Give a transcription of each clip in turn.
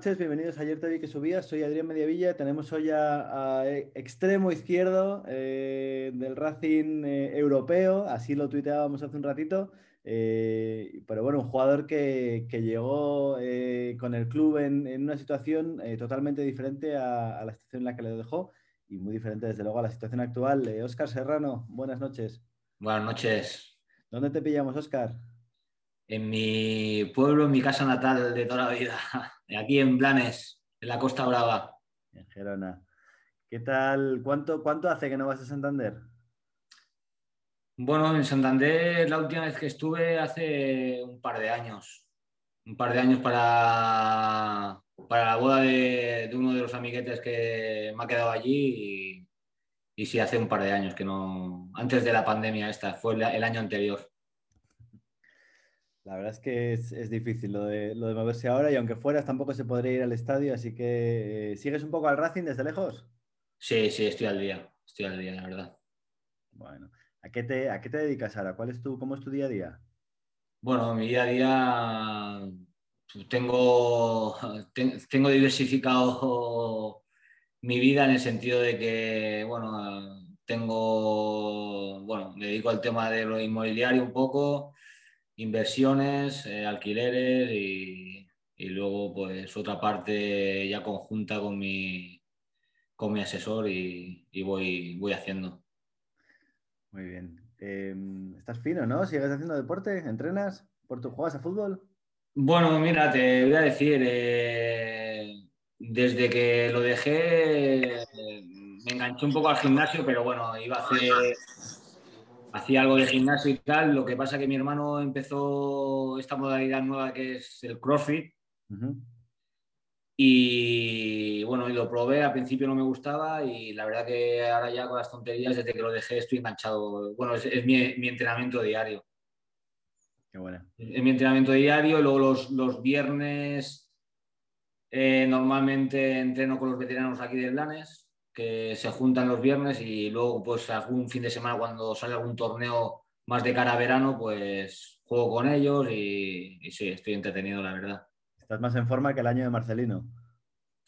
noches, bienvenidos a Ayer te vi que subías. Soy Adrián Mediavilla. Tenemos hoy a, extremo izquierdo eh, del Racing eh, europeo, así lo tuiteábamos hace un ratito. Eh, pero bueno, un jugador que, llegó con el club en, una situación totalmente diferente a, la situación en la que le dejó y muy diferente desde luego a la situación actual. Óscar Serrano, buenas noches. Buenas noches. ¿Dónde te pillamos, Óscar? En mi pueblo, en mi casa natal de toda la vida, aquí en Blanes, en la Costa Brava. En Gerona. ¿Qué tal? ¿Cuánto, ¿Cuánto hace que no vas a Santander? Bueno, en Santander la última vez que estuve hace un par de años. Un par de años para, para la boda de, uno de los amiguetes que me ha quedado allí y, sí, hace un par de años que no, antes de la pandemia esta, fue el año anterior. La verdad es que es, difícil lo de, lo de, moverse ahora y aunque fueras tampoco se podría ir al estadio, así que eh, ¿sigues un poco al Racing desde lejos? Sí, sí, estoy al día, estoy al día, la verdad. Bueno, ¿a qué te, a qué te dedicas ahora? ¿Cuál es tu, ¿Cómo es tu día a día? Bueno, mi día a día tengo, tengo diversificado mi vida en el sentido de que, bueno, tengo, bueno, me dedico al tema de lo inmobiliario un poco, inversiones, eh, alquileres y, luego pues otra parte ya conjunta con mi, con mi asesor y, voy, voy haciendo. Muy bien. Em, estás fino, ¿no? ¿Sigues haciendo deporte? ¿Entrenas? ¿Por tu juegas a fútbol? Bueno, mira, te voy a decir, eh, desde que lo dejé me enganché un poco al gimnasio, pero bueno, iba a hacer hacía algo de gimnasio y tal. Lo que pasa es que mi hermano empezó esta modalidad nueva que es el CrossFit. Y bueno, y lo probé, al principio no me gustaba y la verdad que ahora ya con las tonterías, desde que lo dejé, estoy enganchado. Bueno, es, mi, entrenamiento diario. Qué bueno. Es mi entrenamiento diario luego los, viernes eh, normalmente entreno con los veteranos aquí de Blanes que se juntan los viernes y luego pues algún fin de semana cuando sale algún torneo más de cara a verano, pues juego con ellos y, sí, estoy entretenido, la verdad. Estás más en forma que el año de Marcelino.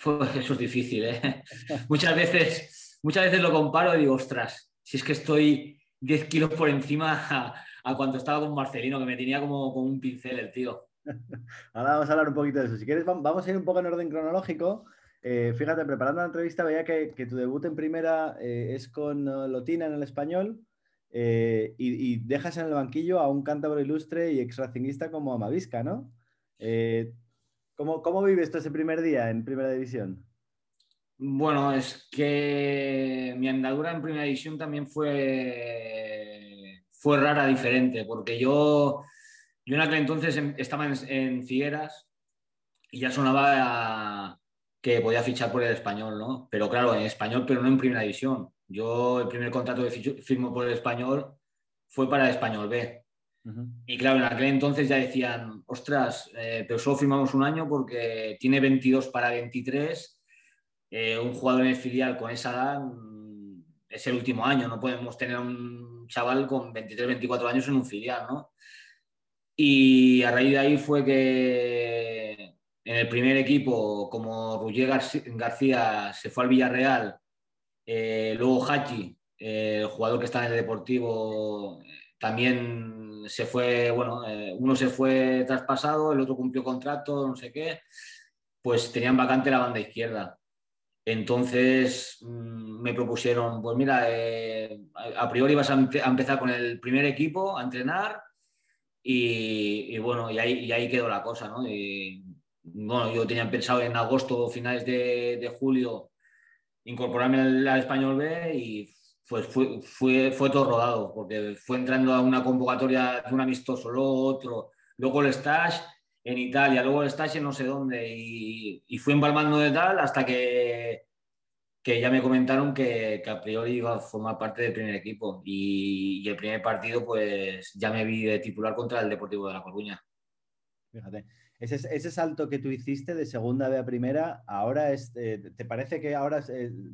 Pues eso es difícil, ¿eh? muchas, veces, muchas veces lo comparo y digo, ostras, si es que estoy 10 kilos por encima a, cuando estaba con Marcelino, que me tenía como, como un pincel el tío. Ahora vamos a hablar un poquito de eso. Si quieres, vamos a ir un poco en orden cronológico. Eh, fíjate, preparando la entrevista veía que, tu debut en primera eh, es con uh, Lotina en el español eh, y, dejas en el banquillo a un cántabro ilustre y ex racinguista como Amavisca, ¿no? ¿cómo, ¿Cómo vives ese primer día en primera división? Bueno, es que mi andadura en primera división también fue, fue rara, diferente, porque yo, yo en aquel entonces em, estaba en, Figueras y ya sonaba que podía fichar por el español, ¿no? Pero claro, en español, pero no en primera división. Yo el primer contrato que firmo por el español fue para el español B. Y claro, en aquel entonces ya decían, ostras, eh, pero solo firmamos un año porque tiene 22 para 23. Eh, un jugador en el filial con esa edad mm, es el último año. No podemos tener un chaval con 23, 24 años en un filial, ¿no? Y a raíz de ahí fue que en el primer equipo, como Roger García se fue al Villarreal, eh, luego Hachi, el jugador que está en el Deportivo, también se fue, bueno, eh, uno se fue traspasado, el otro cumplió contrato, no sé qué, pues tenían vacante la banda izquierda. Entonces mm, me propusieron, pues mira, eh, a priori vas a, empezar con el primer equipo a entrenar y, bueno, y ahí, quedó la cosa, ¿no? Bueno, yo tenía pensado en agosto, finales de, julio, incorporarme al, español B y pues fue, fue, fue, todo rodado, porque fue entrando a una convocatoria de un amistoso, luego otro, luego el stage en Italia, luego el stage en no sé dónde, y, y fui empalmando de tal hasta que, que ya me comentaron que, que, a priori iba a formar parte del primer equipo. Y, y, el primer partido, pues ya me vi de titular contra el Deportivo de La Coruña. Fíjate. Ese, salto que tú hiciste de segunda B a primera, ahora es, eh, ¿te parece que ahora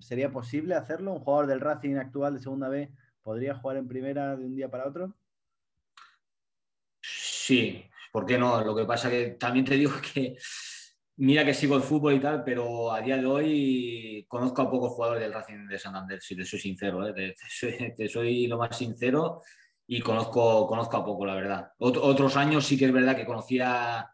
sería posible hacerlo? ¿Un jugador del Racing actual de segunda B podría jugar en primera de un día para otro? Sí, ¿por qué no? Lo que pasa que también te digo que Mira que sigo el fútbol y tal, pero a día de hoy conozco a pocos jugadores del Racing de Santander, si te soy sincero, ¿eh? te, soy, lo más sincero y conozco, conozco a poco, la verdad. otros años sí que es verdad que conocía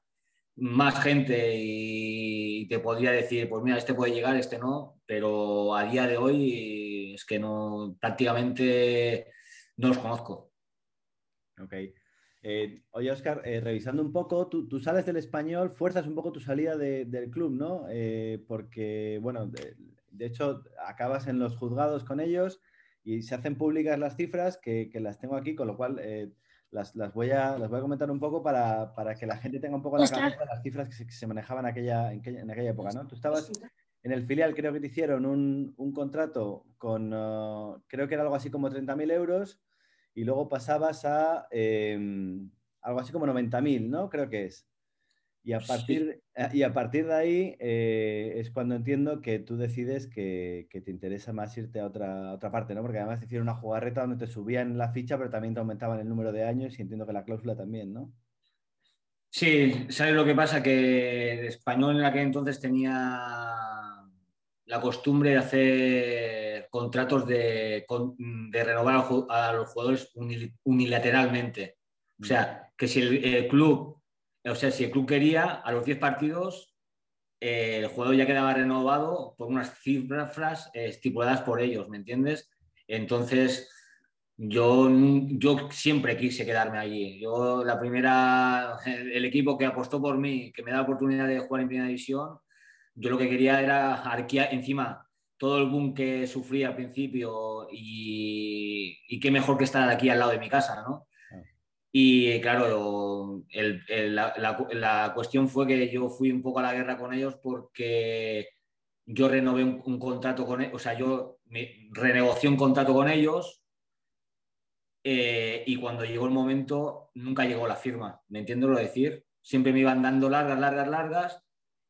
más gente y te podría decir, pues mira, este puede llegar, este no, pero a día de hoy es que no, prácticamente no los conozco. Ok. Eh, oye, Oscar, eh, revisando un poco, tú, sales del español, fuerzas un poco tu salida del club, ¿no? Eh, porque, bueno, de, hecho, acabas en los juzgados con ellos y se hacen públicas las cifras que, las tengo aquí, con lo cual las, voy a, las voy a comentar un poco para, que la gente tenga un poco la cabeza las cifras que se, manejaban aquella, en, aquella, época, ¿no? Tú estabas en el filial, creo que te hicieron un, contrato con, uh, creo que era algo así como 30.000 euros y luego pasabas a em, algo así como 90.000, ¿no? Creo que es. Y a partir, eh, y a partir de ahí eh, es cuando entiendo que tú decides que, te interesa más irte a otra, otra parte, ¿no? Porque además hicieron una jugarreta donde te subían la ficha, pero también te aumentaban el número de años y entiendo que la cláusula también, ¿no? Sí, ¿sabes lo que pasa? Que el español en aquel entonces tenía la costumbre de hacer contratos de, renovar a los jugadores unilateralmente. O sea, que si el, club, o sea, si el club quería, a los 10 partidos, eh, el jugador ya quedaba renovado por unas cifras estipuladas por ellos, ¿me entiendes? Entonces, yo, yo siempre quise quedarme allí. Yo, la primera, el, equipo que apostó por mí, que me da la oportunidad de jugar en primera división, yo lo que quería era arquear encima todo el boom que sufrí al principio y, y, qué mejor que estar aquí al lado de mi casa, ¿no? Y claro, la, cuestión fue que yo fui un poco a la guerra con ellos porque yo renové un, contrato con ellos, o sea, yo me, renegocié un contrato con ellos eh, y cuando llegó el momento nunca llegó la firma, ¿me entiendes lo decir? Siempre me iban dando largas, largas, largas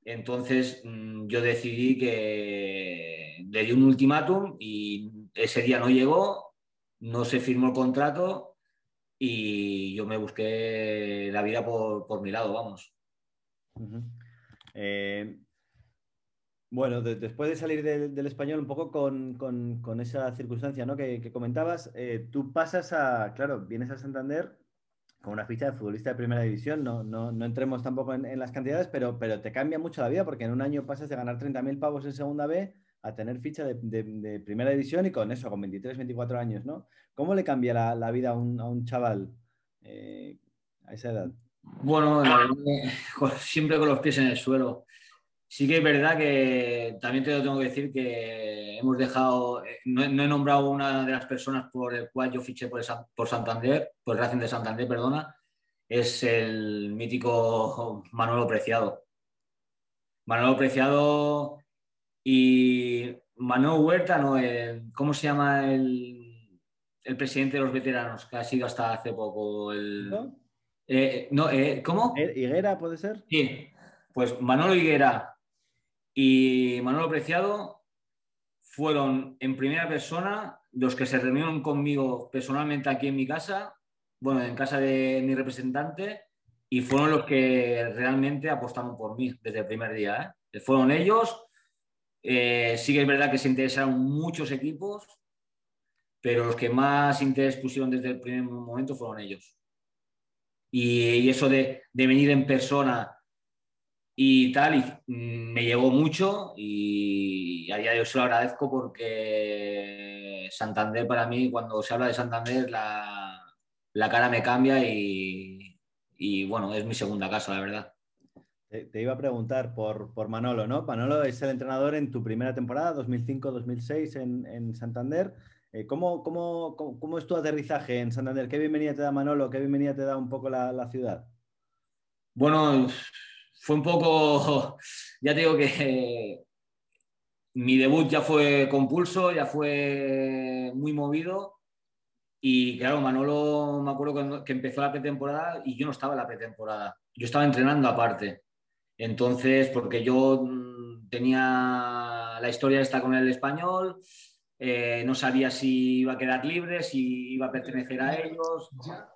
entonces mm, yo decidí que le di un ultimátum y ese día no llegó, no se firmó el contrato y yo me busqué la vida por, mi lado, vamos. Eh, bueno, después de salir del español un poco con, esa circunstancia que, comentabas, eh, tú pasas a, claro, vienes a Santander con una ficha de futbolista de primera división, no, no, no entremos tampoco en, las cantidades, pero, pero te cambia mucho la vida porque en un año pasas de ganar 30.000 pavos en segunda B a tener ficha de, primera división y con eso, con 23, 24 años, ¿no? ¿Cómo le cambia la, vida a un, chaval eh, a esa edad? Bueno, siempre con los pies en el suelo. Sí que es verdad que también te lo tengo que decir que hemos dejado, no, he nombrado una de las personas por el cual yo fiché por, por Santander, por Racing de Santander, perdona, es el mítico Manolo Preciado. Manolo Preciado y Manolo Huerta, no, ¿cómo se llama el, presidente de los veteranos que ha sido hasta hace poco? El, ¿No? Eh, eh, ¿Cómo? ¿Higuera puede ser? Sí, pues Manolo Higuera y Manolo Preciado fueron en primera persona los que se reunieron conmigo personalmente aquí en mi casa, bueno, en casa de mi representante, y fueron los que realmente apostaron por mí desde el primer día. ¿eh? Fueron ellos. Eh, sí que es verdad que se interesaron muchos equipos, pero los que más interés pusieron desde el primer momento fueron ellos. Y, eso de, venir en persona y tal, y mm, me llegó mucho y a día de hoy se lo agradezco porque Santander para mí, cuando se habla de Santander, la, cara me cambia y, bueno, es mi segunda casa, la verdad. Te, iba a preguntar por, por, Manolo, ¿no? Manolo es el entrenador en tu primera temporada, 2005-2006 en, Santander. Eh, ¿cómo, cómo, es tu aterrizaje en Santander? ¿Qué bienvenida te da Manolo? ¿Qué bienvenida te da un poco la, la ciudad? Bueno, fue un poco, ya te digo que mi debut ya fue compulso, ya fue muy movido. Y claro, Manolo, me acuerdo que empezó la pretemporada y yo no estaba en la pretemporada. Yo estaba entrenando aparte. Entonces, porque yo mm, tenía la historia esta con el español, eh, no sabía si iba a quedar libre, si iba a pertenecer a ellos.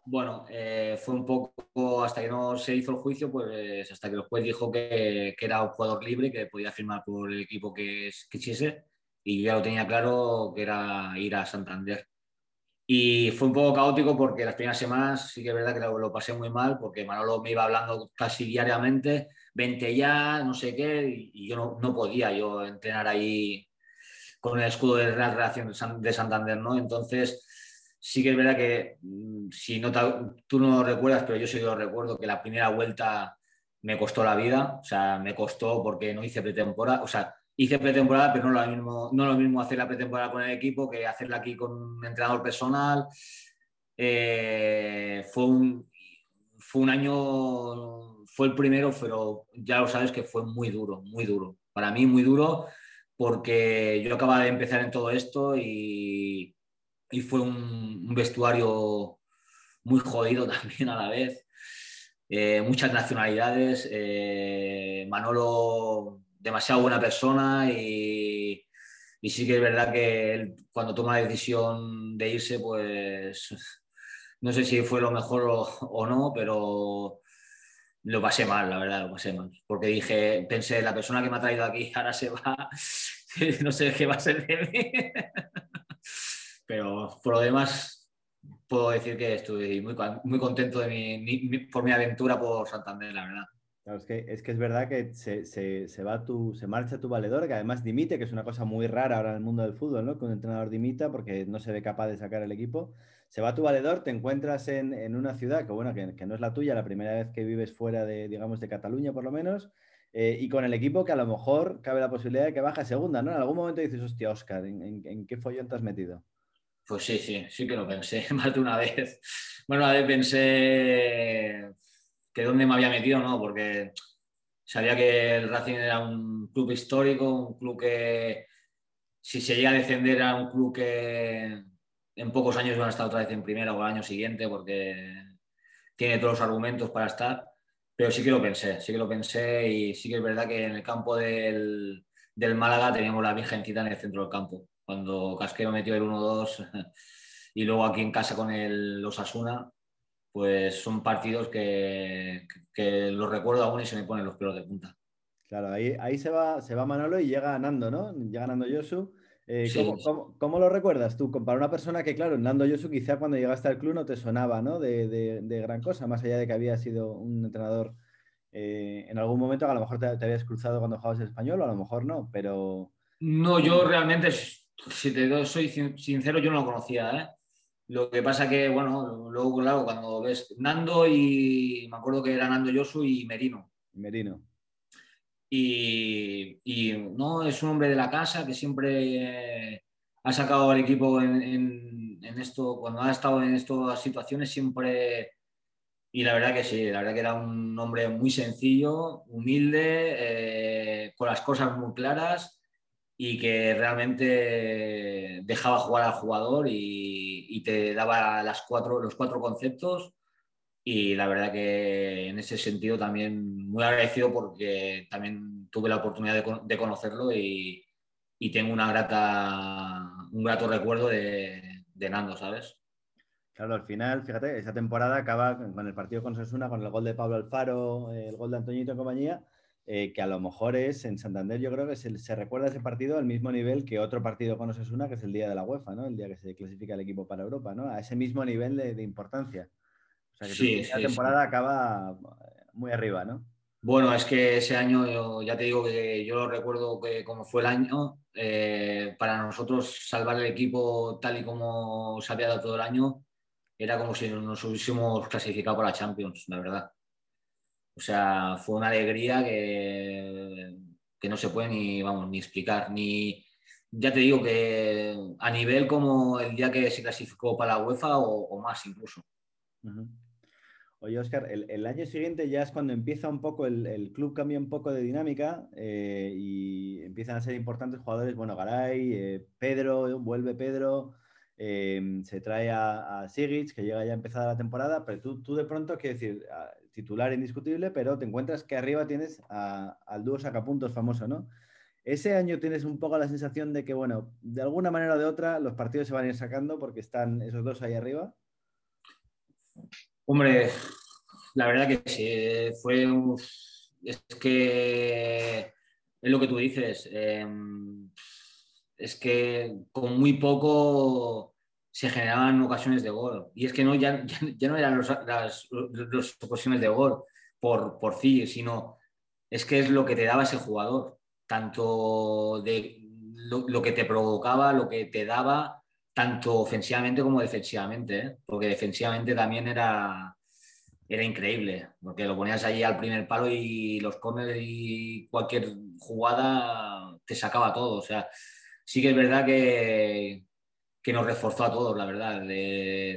Bueno, eh, fue un poco hasta que no se hizo el juicio, pues hasta que el juez dijo que, que era un jugador libre, que podía firmar por el equipo que quisiese, y ya lo tenía claro que era ir a Santander. Y fue un poco caótico porque las primeras semanas sí que es verdad que lo, pasé muy mal porque Manolo me iba hablando casi diariamente, vente ya, no sé qué, y, yo no, podía yo entrenar ahí con el escudo de Real Relación de Santander, ¿no? Entonces sí que es verdad que mm, si no tú no lo recuerdas, pero yo sí lo recuerdo que la primera vuelta me costó la vida, o sea, me costó porque no hice pretemporada, o sea, hice pretemporada, pero no lo mismo, no lo mismo hacer la pretemporada con el equipo que hacerla aquí con un entrenador personal. Eh, fue, un, fue un año, fue el primero, pero ya lo sabes que fue muy duro, muy duro. Para mí muy duro porque yo acababa de empezar en todo esto y, y fue un, vestuario muy jodido también a la vez. Eh, muchas nacionalidades. Eh, Manolo demasiado buena persona y, sí que es verdad que él, cuando toma la decisión de irse, pues no sé si fue lo mejor o, no, pero lo pasé mal, la verdad, lo pasé mal. Porque dije, pensé, la persona que me ha traído aquí ahora se va, no sé qué va a ser de mí. Pero por lo demás, puedo decir que estoy muy, muy contento de mi, por mi aventura por Santander, la verdad es que, es que es verdad que se, va tu, se marcha tu valedor, que además dimite, que es una cosa muy rara ahora en el mundo del fútbol, ¿no? Que un entrenador dimita porque no se ve capaz de sacar el equipo. Se va tu valedor, te encuentras en, una ciudad que, bueno, que, no es la tuya, la primera vez que vives fuera de, digamos, de Cataluña por lo menos, eh, y con el equipo que a lo mejor cabe la posibilidad de que baje a segunda, ¿no? En algún momento dices, hostia, Oscar, ¿en, qué follón te has metido? Pues sí, sí, sí que lo pensé más de una vez. Bueno, una vez pensé que dónde me había metido, no, porque sabía que el Racing era un club histórico, un club que si se llega a descender era un club que en pocos años van a estar otra vez en primera o el año siguiente porque tiene todos los argumentos para estar. Pero sí que lo pensé, sí que lo pensé y sí que es verdad que en el campo del, del Málaga teníamos la virgencita en el centro del campo. Cuando Casquero metió el 1-2 y luego aquí en casa con el Osasuna, pues son partidos que, que, los recuerdo aún y se me ponen los pelos de punta. Claro, ahí, ahí se, va, se va Manolo y llega ganando, ¿no? Llega ganando Yosu. Eh, ¿cómo, lo recuerdas tú? Para una persona que, claro, Nando Yosu quizá cuando llegaste al club no te sonaba ¿no? De, de, gran cosa, más allá de que había sido un entrenador eh, en algún momento, a lo mejor te, habías cruzado cuando jugabas en español o a lo mejor no, pero... No, yo realmente, si te soy sincero, yo no lo conocía, ¿eh? Lo que pasa que, bueno, luego, claro, cuando ves Nando y me acuerdo que era Nando Yosu y Merino. Merino. Y, no, es un hombre de la casa que siempre ha sacado al equipo en, esto, cuando ha estado en estas situaciones, siempre. Y la verdad que sí, la verdad que era un hombre muy sencillo, humilde, eh, con las cosas muy claras y que realmente dejaba jugar al jugador y, y, te daba las cuatro, los cuatro conceptos y la verdad que en ese sentido también muy agradecido porque también tuve la oportunidad de, de conocerlo y, tengo una grata, un grato recuerdo de, de, Nando, ¿sabes? Claro, al final, fíjate, esa temporada acaba con el partido con Sosuna, con el gol de Pablo Alfaro, el gol de Antoñito y compañía, eh, que a lo mejor es en Santander, yo creo que se, recuerda ese partido al mismo nivel que otro partido con Osasuna, que es el día de la UEFA, ¿no? El día que se clasifica el equipo para Europa, ¿no? A ese mismo nivel de, importancia. O sea que sí, la temporada acaba eh, muy arriba, ¿no? Bueno, es que ese año, ya te digo que yo lo recuerdo que como fue el año, eh, para nosotros salvar el equipo tal y como se había dado todo el año, era como si nos hubiésemos clasificado para Champions, la verdad. O sea, fue una alegría que, que no se puede ni, vamos, ni explicar. Ni, ya te digo que a nivel como el día que se clasificó para la UEFA o, más incluso. Oye, Oscar, el, año siguiente ya es cuando empieza un poco, el, club cambia un poco de dinámica eh, y empiezan a ser importantes jugadores, bueno, Garay, eh, Pedro, vuelve Pedro, eh, se trae a, a Sigic, que llega ya empezada la temporada, pero tú, tú de pronto, quiero decir, titular indiscutible, pero te encuentras que arriba tienes al dúo sacapuntos famoso, ¿no? Ese año tienes un poco la sensación de que, bueno, de alguna manera o de otra, los partidos se van a ir sacando porque están esos dos ahí arriba. Hombre, la verdad que sí, fue es que es lo que tú dices. Em, es que con muy poco se generaban ocasiones de gol. Y es que no, ya, ya, no eran las, ocasiones de gol por, por sí, sino es que es lo que te daba ese jugador, tanto de lo, que te provocaba, lo que te daba, tanto ofensivamente como defensivamente, ¿eh? porque defensivamente también era, era increíble, porque lo ponías ahí al primer palo y los corners y cualquier jugada te sacaba todo. O sea, sí que es verdad que, que nos reforzó a todos, la verdad,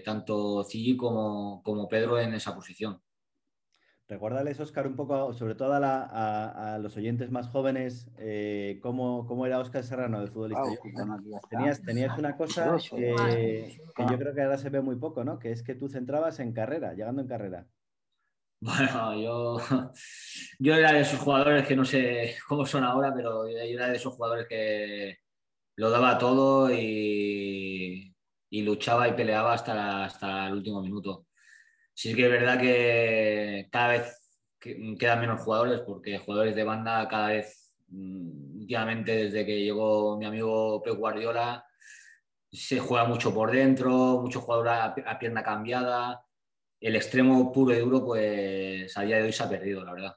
tanto Cigi como, como Pedro en esa posición. Recuérdales, Oscar, un poco, sobre todo a, los oyentes más jóvenes, eh, cómo, era Oscar Serrano de futbolista. tenías, tenías, una cosa que, que, yo creo que ahora se ve muy poco, ¿no? Que es que tú centrabas en carrera, llegando en carrera. Bueno, yo, yo era de esos jugadores que no sé cómo son ahora, pero yo era de esos jugadores que lo daba todo y, luchaba y peleaba hasta, hasta el último minuto. Sí que es verdad que cada vez quedan menos jugadores porque jugadores de banda cada vez, mm, últimamente desde que llegó mi amigo Pep Guardiola, se juega mucho por dentro, mucho jugador a pierna cambiada el extremo puro y duro, pues a día de hoy se ha perdido, la verdad.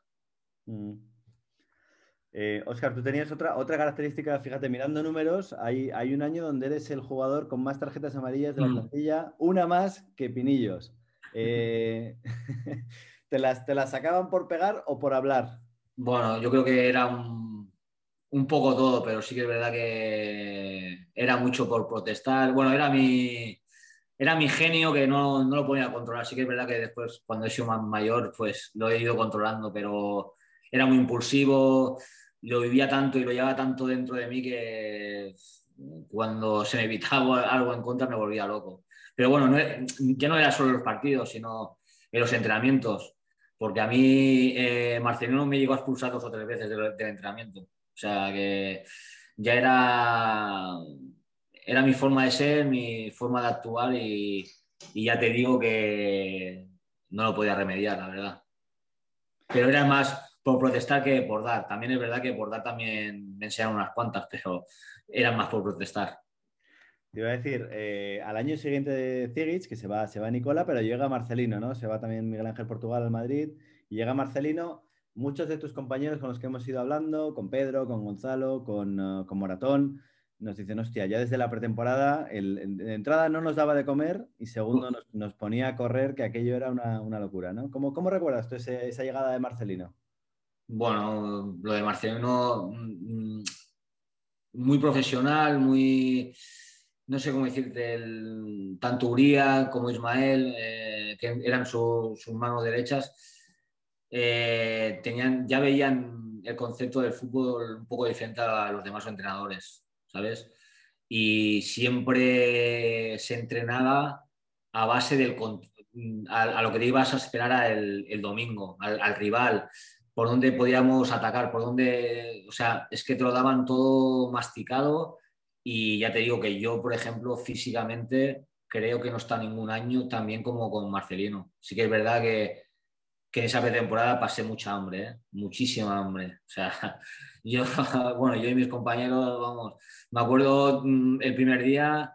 Oscar, mm. eh, tú tenías otra, otra característica, fíjate, mirando números, hay, hay un año donde eres el jugador con más tarjetas amarillas de la mm. plantilla, una más que Pinillos. Eh, ¿te, las, ¿Te las sacaban por pegar o por hablar? Bueno, yo creo que era un, poco todo, pero sí que es verdad que era mucho por protestar. Bueno, era mi, era mi genio que no, no, lo podía controlar. Sí que es verdad que después, cuando he sido más mayor, pues lo he ido controlando, pero era muy impulsivo, lo vivía tanto y lo llevaba tanto dentro de mí que cuando se me evitaba algo en contra me volvía loco. Pero bueno, no, ya no era solo los partidos, sino en los entrenamientos, porque a mí eh, Marcelino me llegó a expulsar dos o tres veces del entrenamiento. O sea que ya era era mi forma de ser, mi forma de actuar y, ya te digo que no lo podía remediar, la verdad. Pero era más por protestar que por dar. También es verdad que por dar también me enseñaron unas cuantas, pero eran más por protestar. Te iba a decir, eh, al año siguiente de Zigic, que se va, se va Nicola, pero llega Marcelino, ¿no? Se va también Miguel Ángel Portugal al Madrid y llega Marcelino. Muchos de tus compañeros con los que hemos ido hablando, con Pedro, con Gonzalo, con, uh, con Moratón, nos dicen, hostia, ya desde la pretemporada, el, de entrada no nos daba de comer y segundo nos, ponía a correr, que aquello era una, locura, ¿no? ¿Cómo, ¿Cómo, recuerdas tú esa llegada de Marcelino? Bueno, lo de Marcelino, mm, muy profesional, muy, no sé cómo decirte, tanto Uría como Ismael, eh, que eran sus manos derechas, eh, tenían, ya veían el concepto del fútbol un poco diferente a los demás entrenadores. ¿sabes? Y siempre se entrenaba a base del a, lo que te ibas a esperar el, el domingo, al, rival, por dónde podíamos atacar, por dónde, o sea, es que te lo daban todo masticado y ya te digo que yo, por ejemplo, físicamente creo que no está ningún año tan bien como con Marcelino. Sí que es verdad que, que esa pretemporada pasé mucha hambre, ¿eh? muchísima hambre. O sea, yo, bueno, yo y mis compañeros, vamos, me acuerdo mm, el primer día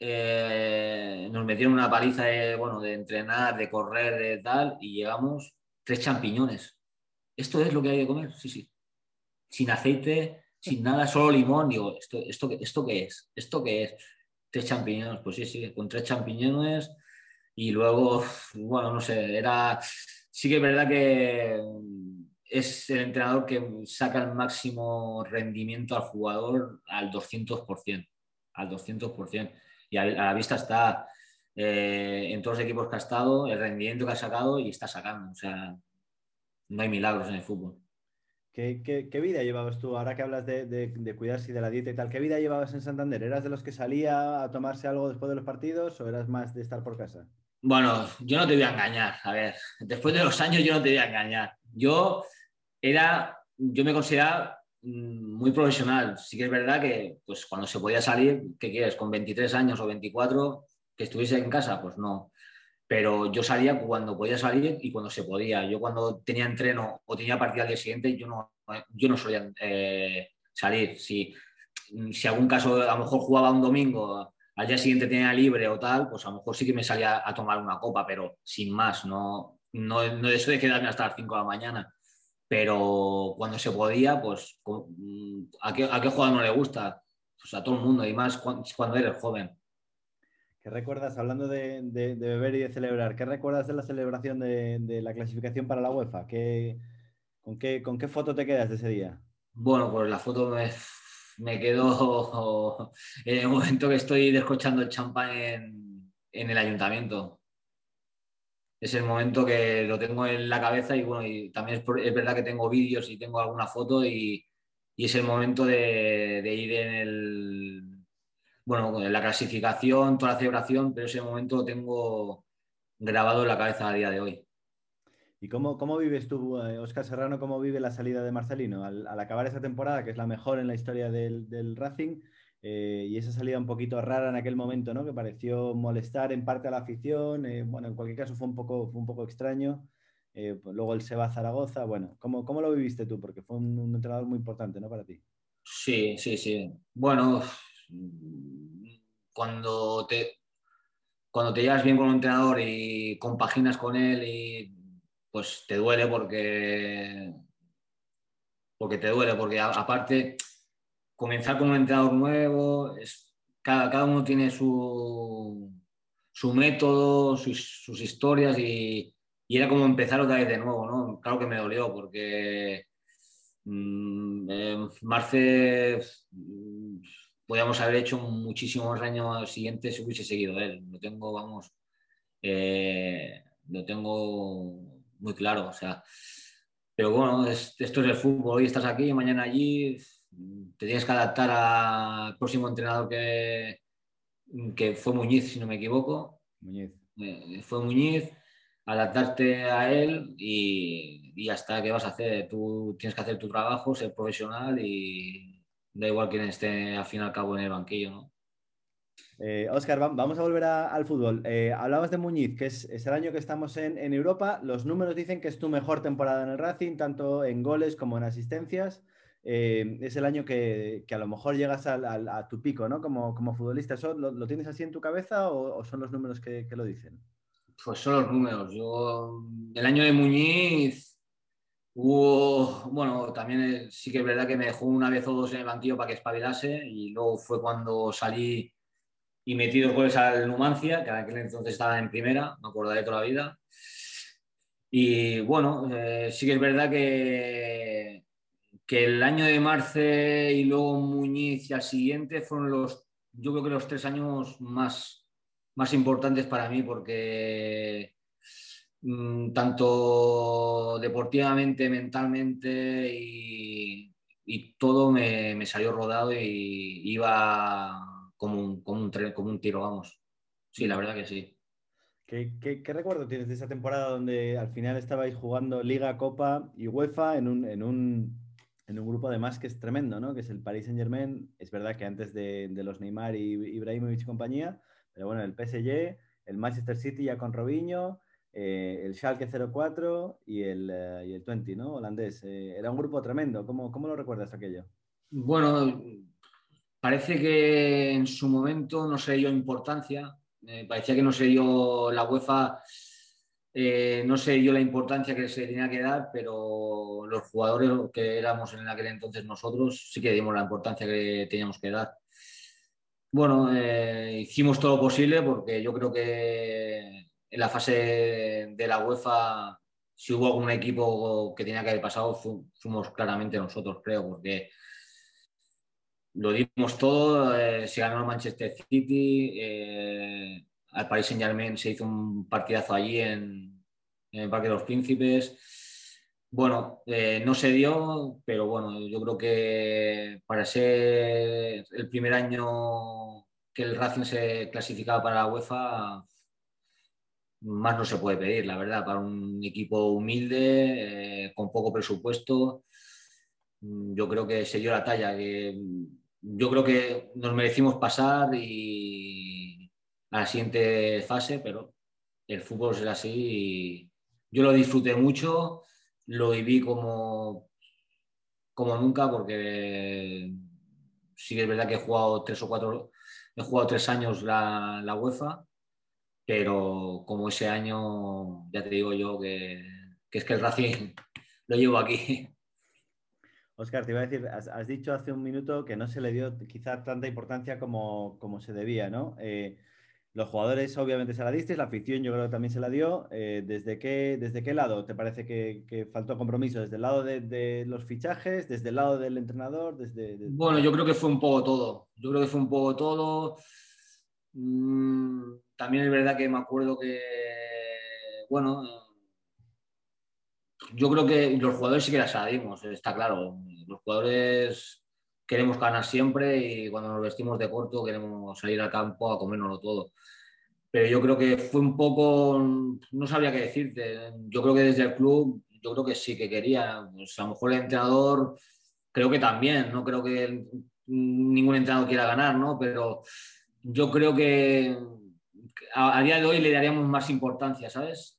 eh, nos metieron una paliza de, bueno, de entrenar, de correr, de tal, y llegamos tres champiñones. ¿Esto es lo que hay que comer? Sí, sí. Sin aceite, sin nada, solo limón. Digo, ¿esto, esto, esto qué es? ¿Esto qué es? Tres champiñones, pues sí, sí, con tres champiñones. Y luego, bueno, no sé, era. Sí que es verdad que es el entrenador que saca el máximo rendimiento al jugador al 200%, al 200%. Y a, la vista está eh, en todos los equipos que ha estado, el rendimiento que ha sacado y está sacando. O sea, no hay milagros en el fútbol. ¿Qué, vida llevabas tú? Ahora que hablas de, de, cuidarse y de la dieta y tal, ¿qué vida llevabas en Santander? ¿Eras de los que salía a tomarse algo después de los partidos o eras más de estar por casa? Bueno, yo no te voy a engañar. A ver, después de los años yo no te voy a engañar. Yo era, yo me consideraba mm, muy profesional. Sí que es verdad que pues, cuando se podía salir, ¿qué quieres? Con 23 años o 24, que estuviese en casa, pues no. Pero yo salía cuando podía salir y cuando se podía. Yo cuando tenía entreno o tenía partida al día siguiente, yo no, yo no solía eh, salir. Si, si algún caso a lo mejor jugaba un domingo, al día siguiente tenía libre o tal, pues a lo mejor sí que me salía a tomar una copa, pero sin más, no, no, no eso de quedarme hasta las 5 de la mañana. Pero cuando se podía, pues ¿a qué, a qué jugador no le gusta? Pues a todo el mundo, y más cuando eres joven. ¿Qué recuerdas, hablando de, beber y de celebrar, qué recuerdas de la celebración de, la clasificación para la UEFA? con, qué, ¿Con qué foto te quedas de ese día? Bueno, pues la foto me, quedo en el momento que estoy descochando el champán en, el ayuntamiento. Es el momento que lo tengo en la cabeza y bueno, también es, verdad que tengo vídeos y tengo alguna foto y, es el momento de, ir en el, bueno, en la clasificación, toda la celebración, pero ese momento lo tengo grabado en la cabeza a día de hoy. ¿Y cómo, cómo vives tú, Oscar eh, Serrano, cómo vive la salida de Marcelino? Al, acabar esa temporada, que es la mejor en la historia del, Racing, eh, y esa salida un poquito rara en aquel momento, ¿no? Que pareció molestar en parte a la afición, eh, bueno, en cualquier caso fue un poco, fue un poco extraño. Pues luego él se va a Zaragoza, bueno, ¿cómo, ¿cómo, lo viviste tú? Porque fue un, un entrenador muy importante, ¿no? Para ti. Sí, sí, sí. Bueno, cuando te, cuando te llevas bien con un entrenador y compaginas con él y pues te duele porque, porque te duele, porque aparte comenzar con un entrenador nuevo, es, cada, cada uno tiene su, su método, sus, historias y, era como empezar otra vez de nuevo, ¿no? Claro que me dolió porque mmm, Marce mm, podíamos haber hecho muchísimos años siguientes si hubiese seguido él. Lo tengo, vamos, eh, lo tengo muy claro. O sea, pero bueno, esto es el fútbol. Hoy estás aquí, mañana allí. Te tienes que adaptar al próximo entrenador que, que fue Muñiz, si no me equivoco. Muñiz. Eh, fue Muñiz, adaptarte a él y, y hasta qué vas a hacer. Tú tienes que hacer tu trabajo, ser profesional y da igual quién esté al fin y al cabo en el banquillo, ¿no? Oscar, eh, vamos a volver al fútbol. Eh, hablabas de Muñiz, que es, el año que estamos en, Europa. Los números dicen que es tu mejor temporada en el Racing, tanto en goles como en asistencias. Eh, es el año que, a lo mejor llegas a, tu pico, ¿no? Como, futbolista. lo, tienes así en tu cabeza o, son los números que, lo dicen? Pues son los números. Yo, el año de Muñiz hubo, bueno, también sí que es verdad que me dejó una vez o dos en el banquillo para que espabilase y luego fue cuando salí y metí dos goles al Numancia, que en aquel entonces estaba en primera, me acordaré toda la vida. Y bueno, eh, sí que es verdad que, que el año de Marce y luego Muñiz y al siguiente fueron los, yo creo que los tres años más, más importantes para mí, porque tanto deportivamente, mentalmente y, todo me, me, salió rodado y iba como un, como un, como un tiro, vamos. Sí, la verdad que sí. ¿Qué, qué, recuerdo tienes de esa temporada donde al final estabais jugando Liga, Copa y UEFA en un, en un, en un grupo además que es tremendo, ¿no? Que es el Paris Saint Germain. Es verdad que antes de, de los Neymar y Ibrahimovic y compañía, pero bueno, el PSG, el Manchester City ya con Robinho, eh, el Schalke 04 y el, eh, y el 20, ¿no? Holandés. Eh, era un grupo tremendo. ¿Cómo, ¿Cómo lo recuerdas aquello? Bueno, Parece que en su momento no se dio importancia, parecía que no se dio la UEFA, no se dio la importancia que se tenía que dar, pero los jugadores que éramos en aquel entonces nosotros sí que dimos la importancia que teníamos que dar. Bueno, hicimos todo lo posible porque yo creo que en la fase de la UEFA, si hubo algún equipo que tenía que haber pasado, fuimos claramente nosotros, creo, porque lo dimos todo, eh, se ganó el Manchester City, eh, al Paris Saint Germain se hizo un partidazo allí en, el Parque de los Príncipes. Bueno, eh, no se dio, pero bueno, yo creo que para ser el primer año que el Racing se clasificaba para la UEFA, más no se puede pedir, la verdad, para un equipo humilde, con poco presupuesto mm, yo creo que se dio la talla, mm, yo creo que nos merecimos pasar y a la siguiente fase, pero el fútbol es así y yo lo disfruté mucho, lo viví como, como nunca porque sí que es verdad que he jugado tres o cuatro, he jugado tres años la, la UEFA, pero como ese año, ya te digo yo que, que es que el Racing lo llevo aquí. Oscar, te iba a decir, has, dicho hace un minuto que no se le dio quizá tanta importancia como, como se debía, ¿no? Eh, los jugadores obviamente se la diste, la afición yo creo que también se la dio. Eh, ¿desde, qué, ¿Desde qué lado te parece que, faltó compromiso? ¿Desde el lado de, los fichajes? ¿Desde el lado del entrenador? Desde, Bueno, yo creo que fue un poco todo. Yo creo que fue un poco todo. Mm, también es verdad que me acuerdo que, bueno, yo creo que los jugadores sí que las sabemos, está claro. Los jugadores queremos ganar siempre y cuando nos vestimos de corto queremos salir al campo a comérnoslo todo. Pero yo creo que fue un poco, no sabría qué decirte. Yo creo que desde el club, yo creo que sí que quería. Pues a lo mejor el entrenador, creo que también. No creo que ningún entrenador quiera ganar, ¿no? Pero yo creo que a, día de hoy le daríamos más importancia, ¿sabes?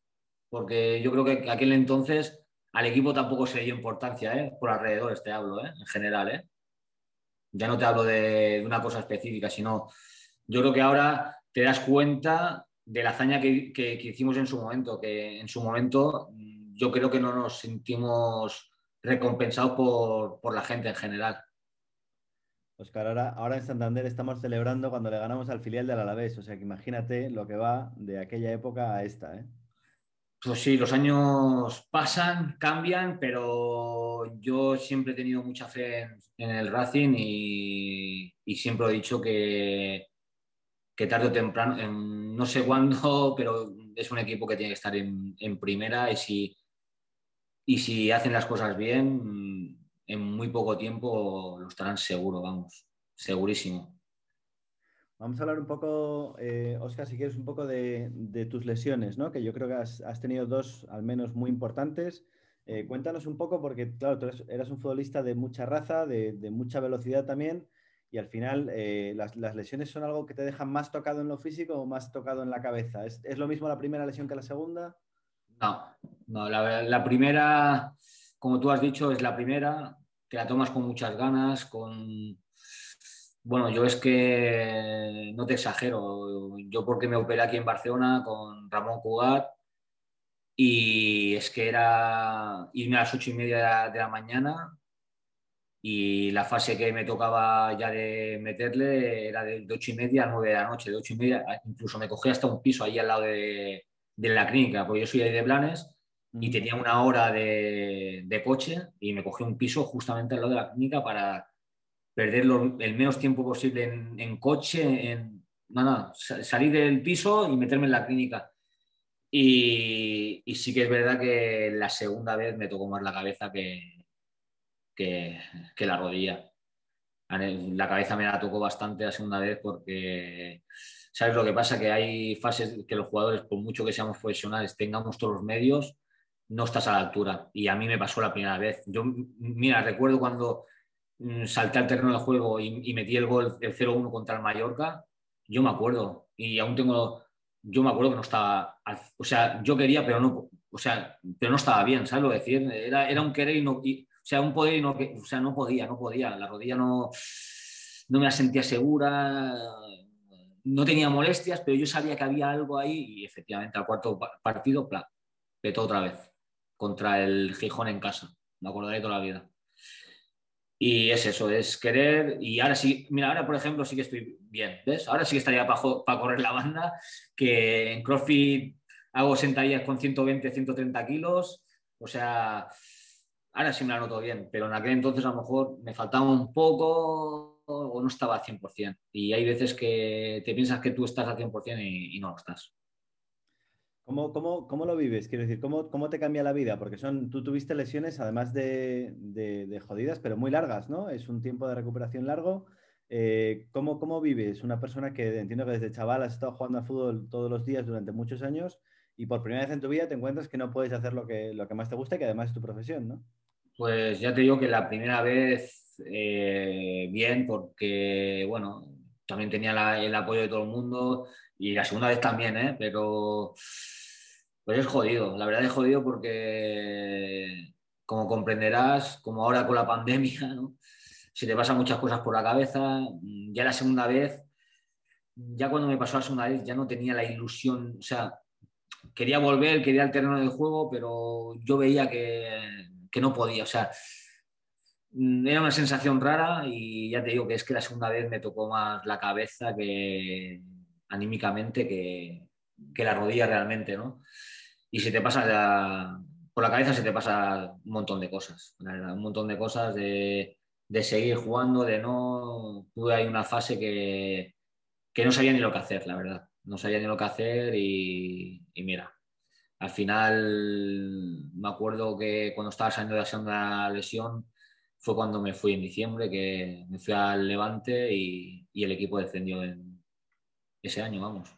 Porque yo creo que aquel entonces al equipo tampoco se dio importancia, ¿eh? por alrededor te hablo, ¿eh? en general. ¿eh? Ya no te hablo de, una cosa específica, sino yo creo que ahora te das cuenta de la hazaña que, hicimos en su momento, que en su momento mm, yo creo que no nos sentimos recompensados por, la gente en general. Oscar, ahora, ahora en Santander estamos celebrando cuando le ganamos al filial del Alavés, o sea que imagínate lo que va de aquella época a esta. ¿eh? Pues sí, los años pasan, cambian, pero yo siempre he tenido mucha fe en, el Racing y, siempre he dicho que, que tarde o temprano, no sé cuándo, pero es un equipo que tiene que estar en, primera y si, y si hacen las cosas bien, en muy poco tiempo lo estarán seguro, vamos, segurísimo. Vamos a hablar un poco, eh, Oscar, si quieres, un poco de, tus lesiones, ¿no? Que yo creo que has, tenido dos, al menos, muy importantes. Eh, cuéntanos un poco, porque, claro, tú eras, un futbolista de mucha raza, de, mucha velocidad también, y al final eh, las, lesiones son algo que te dejan más tocado en lo físico o más tocado en la cabeza. ¿Es, lo mismo la primera lesión que la segunda? No, no, la, la primera, como tú has dicho, es la primera, que la tomas con muchas ganas, con bueno, yo es que no te exagero. Yo porque me operé aquí en Barcelona con Ramón Cugat y es que era irme a las ocho y media de la, mañana y la fase que me tocaba ya de meterle era de, ocho y media a nueve de la noche, de ocho y media, incluso me cogí hasta un piso ahí al lado de, la clínica, porque yo soy de Blanes y tenía una hora de, de, coche y me cogí un piso justamente al lado de la clínica para perder el menos tiempo posible en, coche, en nada, salir del piso y meterme en la clínica. Y, sí que es verdad que la segunda vez me tocó más la cabeza que, que, la rodilla. La cabeza me la tocó bastante la segunda vez porque, ¿sabes lo que pasa? Que hay fases que los jugadores, por mucho que seamos profesionales, tengamos todos los medios, no estás a la altura. Y a mí me pasó la primera vez. Yo, mira, recuerdo cuando Mm, salté al terreno de juego y, metí el gol del 0-1 contra el Mallorca, yo me acuerdo. Y aún tengo, yo me acuerdo que no estaba, o sea, yo quería, pero no, o sea, pero no estaba bien, ¿sabes lo decir? Era, era un querer y no, o sea, un poder y no, o sea, no podía, no podía. La rodilla no, no me la sentía segura, no tenía molestias, pero yo sabía que había algo ahí y efectivamente al cuarto partido, petó otra vez contra el Gijón en casa. Me acordaré toda la vida. Y es eso, es querer. Y ahora sí, mira, ahora por ejemplo sí que estoy bien, ¿ves? Ahora sí que estaría para, correr la banda, que en CrossFit hago sentadillas con 120, 130 kilos. O sea, ahora sí me la noto bien, pero en aquel entonces a lo mejor me faltaba un poco o no estaba al 100%. Y hay veces que te piensas que tú estás al 100% y, y no lo estás. ¿Cómo, cómo, cómo lo vives? Quiero decir, ¿cómo, ¿cómo, te cambia la vida? Porque son, tú tuviste lesiones, además de, de, jodidas, pero muy largas, ¿no? Es un tiempo de recuperación largo. Eh, ¿cómo, ¿Cómo vives? Una persona que entiendo que desde chaval has estado jugando a fútbol todos los días durante muchos años y por primera vez en tu vida te encuentras que no puedes hacer lo que, lo que más te gusta y que además es tu profesión, ¿no? Pues ya te digo que la primera vez eh, bien, porque bueno, también tenía el apoyo de todo el mundo y la segunda vez también, ¿eh? pero pues es jodido, la verdad es jodido porque como comprenderás, como ahora con la pandemia, ¿no? se te pasan muchas cosas por la cabeza, ya la segunda vez, ya cuando me pasó la segunda vez ya no tenía la ilusión, o sea, quería volver, quería el terreno de juego, pero yo veía que, que no podía, o sea, Mm, era una sensación rara y ya te digo que es que la segunda vez me tocó más la cabeza que anímicamente que, la rodilla realmente, ¿no? Y se te pasa por la cabeza se te pasa un montón de cosas, un montón de cosas de, seguir jugando, de no... Tuve ahí una fase que, no sabía ni lo que hacer, la verdad. No sabía ni lo que hacer y, y mira, al final me acuerdo que cuando estaba saliendo de la segunda lesión fue cuando me fui en diciembre, que me fui al Levante y, el equipo descendió en ese año, vamos.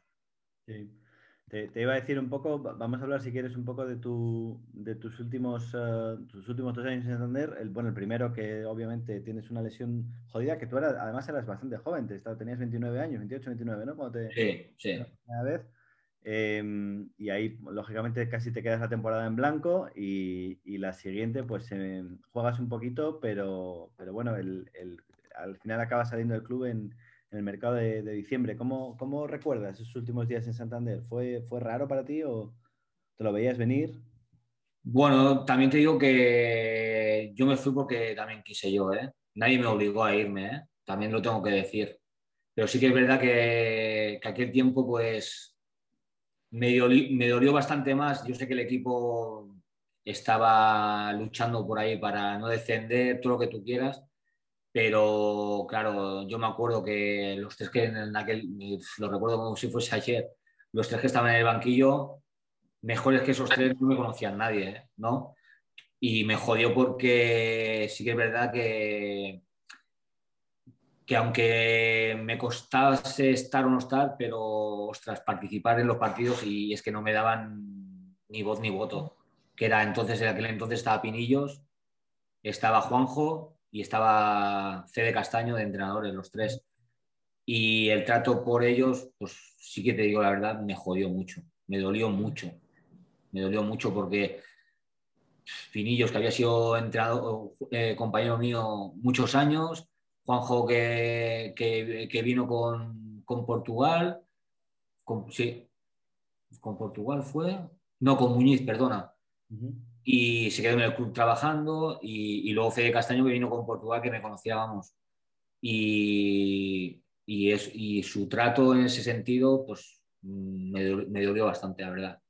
Te, iba a decir un poco, vamos a hablar si quieres un poco de, tu, de tus, últimos, uh, tus últimos dos años en Santander. El, bueno, el primero que obviamente tienes una lesión jodida, que tú eras, además eras bastante joven, te, tenías 29 años, 28, 29, ¿no? Cuando te, sí, sí. La vez. Em, y ahí, lógicamente, casi te quedas la temporada en blanco y, la siguiente, pues em, juegas un poquito, pero, pero bueno, el, al final acaba saliendo el club en, el mercado de, diciembre. ¿Cómo, ¿Cómo, recuerdas esos últimos días en Santander? ¿Fue, ¿Fue raro para ti o te lo veías venir? Bueno, también te digo que yo me fui porque también quise yo, ¿eh? Nadie me obligó a irme, ¿eh? También lo tengo que decir. Pero sí que es verdad que, que aquel tiempo, pues, me, dolió, bastante más. Yo sé que el equipo estaba luchando por ahí para no descender, todo lo que tú quieras, pero claro, yo me acuerdo que los tres que en aquel, lo recuerdo como si fuese ayer, los tres que estaban en el banquillo, mejores que esos tres no me conocían nadie, ¿eh? ¿no? Y me jodió porque sí que es verdad que que aunque me costase estar o no estar, pero ostras, participar en los partidos y es que no me daban ni voz ni voto. Que era entonces, en aquel entonces estaba Pinillos, estaba Juanjo y estaba Fede Castaño de entrenadores, los tres. Y el trato por ellos, pues sí que te digo la verdad, me jodió mucho, me dolió mucho. Me dolió mucho porque Pinillos, que había sido entrenador, eh, compañero mío muchos años, Juanjo que, que, vino con, con Portugal, con, sí, con Portugal fue, no, con Muñiz, perdona. Y se quedó en el club trabajando y, y, luego Fede Castaño que vino con Portugal, que me conocía, vamos. Y, y, es, y su trato en ese sentido, pues me, me dolió bastante, la verdad.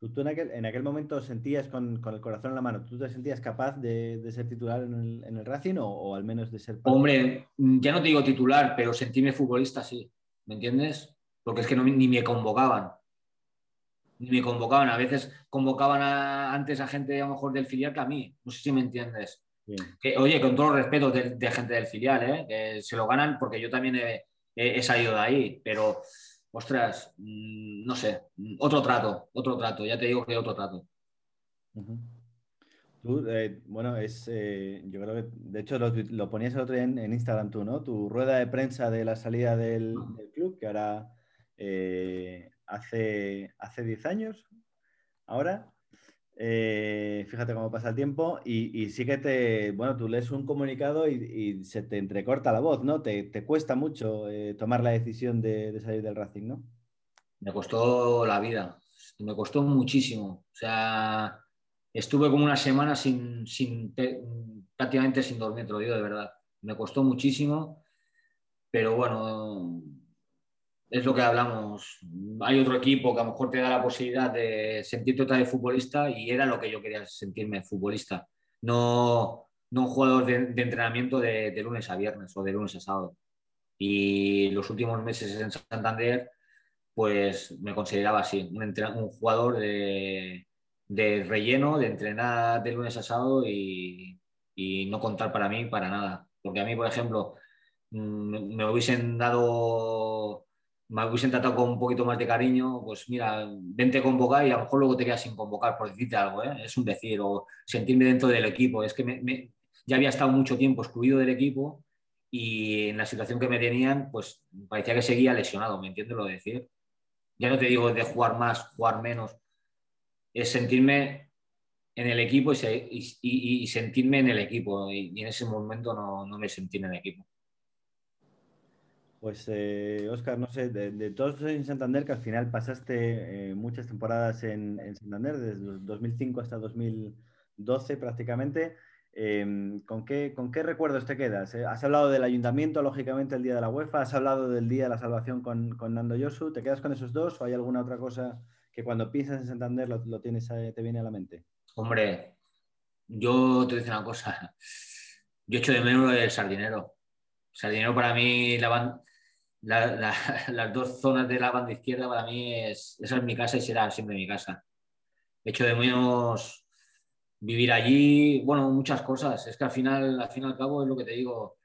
¿Tú, en, aquel, en, aquel, momento sentías con, con, el corazón en la mano, ¿tú te sentías capaz de, de ser titular en el, en el Racing o, o, al menos de ser... Hombre, ya no te digo titular, pero sentirme futbolista sí, ¿me entiendes? Porque es que no, ni me convocaban. Ni me convocaban. A veces convocaban a, antes a gente a lo mejor del filial que a mí. No sé si me entiendes. Que, oye, con todo el respeto de, de, gente del filial, ¿eh? que se lo ganan porque yo también he, he, he salido de ahí, pero ostras, mm, no sé, otro trato, otro trato, ya te digo que otro trato. Tú, eh, bueno, es, eh, yo creo que, de hecho, lo, ponías el otro día en, Instagram tú, ¿no? Tu rueda de prensa de la salida del, club, que ahora eh, hace, hace 10 años, ahora, eh, fíjate cómo pasa el tiempo y, sí que te, bueno, tú lees un comunicado y, se te entrecorta la voz, ¿no? Te, cuesta mucho eh, tomar la decisión de, salir del Racing, ¿no? Me costó la vida, me costó muchísimo. O sea, estuve como una semana sin, sin prácticamente sin dormir, te lo digo de verdad. Me costó muchísimo, pero bueno, es lo que hablamos. Hay otro equipo que a lo mejor te da la posibilidad de sentirte otra vez futbolista y era lo que yo quería sentirme futbolista, no, no un jugador de, entrenamiento de, lunes a viernes o de lunes a sábado. Y los últimos meses en Santander, pues me consideraba así, un, un jugador de, de, relleno, de entrenar de lunes a sábado y, y no contar para mí para nada. Porque a mí, por ejemplo, mm, me hubiesen dado me hubiesen tratado con un poquito más de cariño, pues mira, vente convocar y a lo mejor luego te quedas sin convocar por decirte algo, ¿eh? es un decir, o sentirme dentro del equipo. Es que ya había estado mucho tiempo excluido del equipo y en la situación que me tenían, pues parecía que seguía lesionado, ¿me entiendes lo de decir? Ya no te digo de jugar más, jugar menos, es sentirme en el equipo y, sentirme en el equipo y, en ese momento no, no me sentí en el equipo. Pues, eh, Oscar, no sé, de, todos en Santander, que al final pasaste eh, muchas temporadas en, Santander, desde 2005 hasta 2012 prácticamente, em, ¿con, qué, ¿con qué recuerdos te quedas? Eh, has hablado del ayuntamiento, lógicamente, el día de la UEFA, has hablado del día de la salvación con, con Nando Yosu, ¿te quedas con esos dos o hay alguna otra cosa que cuando piensas en Santander lo, tienes, te viene a la mente? Hombre, yo te voy a decir una cosa, yo echo de menos el sardinero. Sardinero para mí, la, las dos zonas de la banda izquierda para mí es, esa es mi casa y será siempre mi casa. Hecho de menos vivir allí, bueno, muchas cosas. Es que al final, al fin y al cabo, es lo que te digo,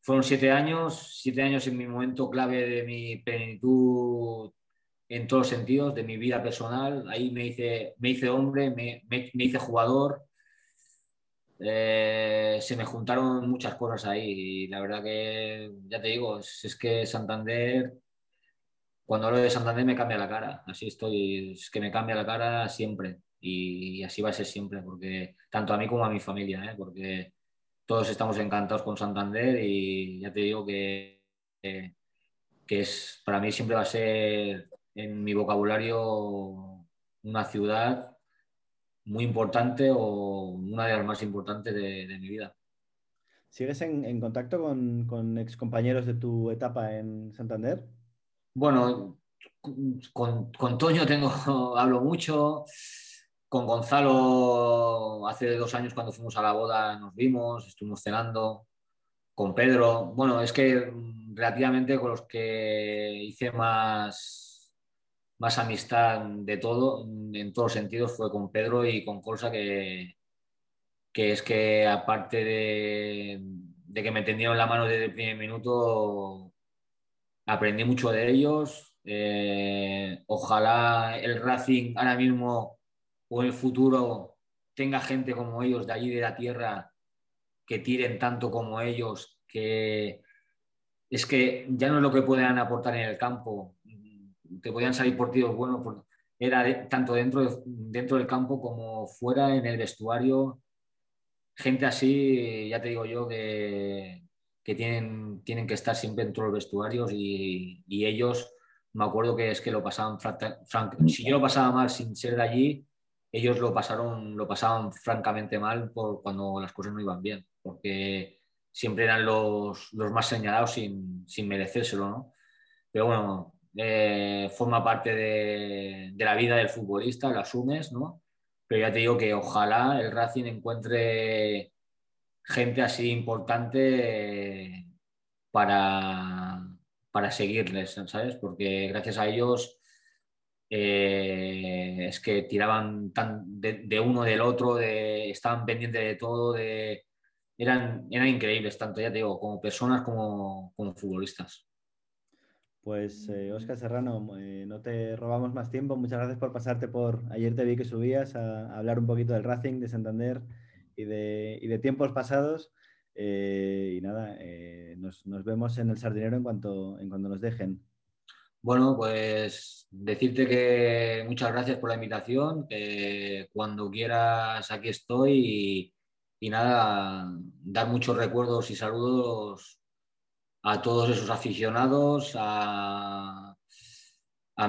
fueron siete años, siete años en mi momento clave de mi plenitud en todos los sentidos, de mi vida personal. Ahí me hice, me hice hombre, me, me, me hice jugador, eh, se me juntaron muchas cosas ahí y la verdad que, ya te digo, es, que Santander, cuando hablo de Santander me cambia la cara, así estoy, es que me cambia la cara siempre y, así va a ser siempre, porque tanto a mí como a mi familia, ¿eh? porque todos estamos encantados con Santander y ya te digo que, que, que es, para mí siempre va a ser en mi vocabulario una ciudad muy importante o una de las más importantes de, mi vida. ¿Sigues en, contacto con, con excompañeros de tu etapa en Santander? Bueno, con, con Toño tengo, hablo mucho. Con Gonzalo, hace dos años cuando fuimos a la boda nos vimos, estuvimos cenando. Con Pedro, bueno, es que relativamente con los que hice más más amistad de todo, en todos sentidos, fue con Pedro y con Colsa, que, que es que aparte de, que me tendieron la mano desde el primer minuto, aprendí mucho de ellos. Eh, ojalá el Racing ahora mismo o en el futuro tenga gente como ellos de allí de la tierra que tiren tanto como ellos, que es que ya no es lo que puedan aportar en el campo, te podían salir partidos buenos, era tanto dentro, dentro del campo como fuera en el vestuario. Gente así, ya te digo yo, que, que tienen, tienen que estar siempre dentro de los vestuarios y, y ellos, me acuerdo que es que lo pasaban, frank, si yo lo pasaba mal sin ser de allí, ellos lo pasaron, lo pasaban francamente mal por cuando las cosas no iban bien, porque siempre eran los, los más señalados sin, sin merecérselo, ¿no? Pero bueno, eh, forma parte de, la vida del futbolista, lo asumes, ¿no? Pero ya te digo que ojalá el Racing encuentre gente así importante para, para seguirles, ¿sabes? Porque gracias a ellos eh, es que tiraban tan de, uno del otro, estaban pendientes de todo, eran, eran increíbles, tanto ya te digo, como personas como, como futbolistas. Pues Oscar eh, Serrano, eh, no te robamos más tiempo. Muchas gracias por pasarte por. Ayer te vi que subías a, hablar un poquito del Racing, de Santander y de, de tiempos pasados. Eh, y nada, nos, vemos en el Sardinero en cuanto, en cuanto nos dejen. Bueno, pues decirte que muchas gracias por la invitación, que cuando quieras aquí estoy y, y nada, dar muchos recuerdos y saludos a todos esos aficionados, a,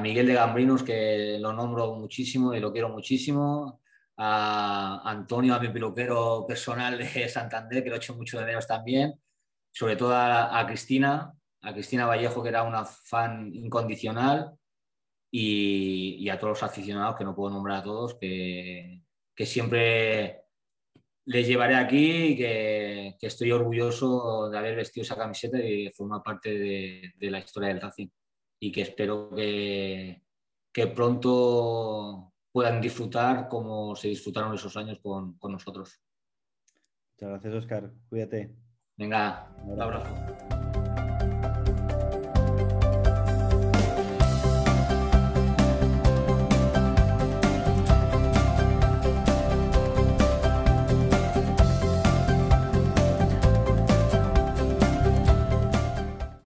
Miguel de Gambrinos, que lo nombro muchísimo y lo quiero muchísimo, a Antonio, a mi peluquero personal de Santander, que lo he hecho mucho de menos también, sobre todo a, Cristina, a Cristina Vallejo, que era una fan incondicional, y, a todos los aficionados, que no puedo nombrar a todos, que, que siempre les llevaré aquí y que, estoy orgulloso de haber vestido esa camiseta y formar parte de, la historia del Racing. Y que espero que, que, pronto puedan disfrutar como se disfrutaron esos años con, con nosotros. Muchas gracias, Oscar. Cuídate. Venga, un abrazo.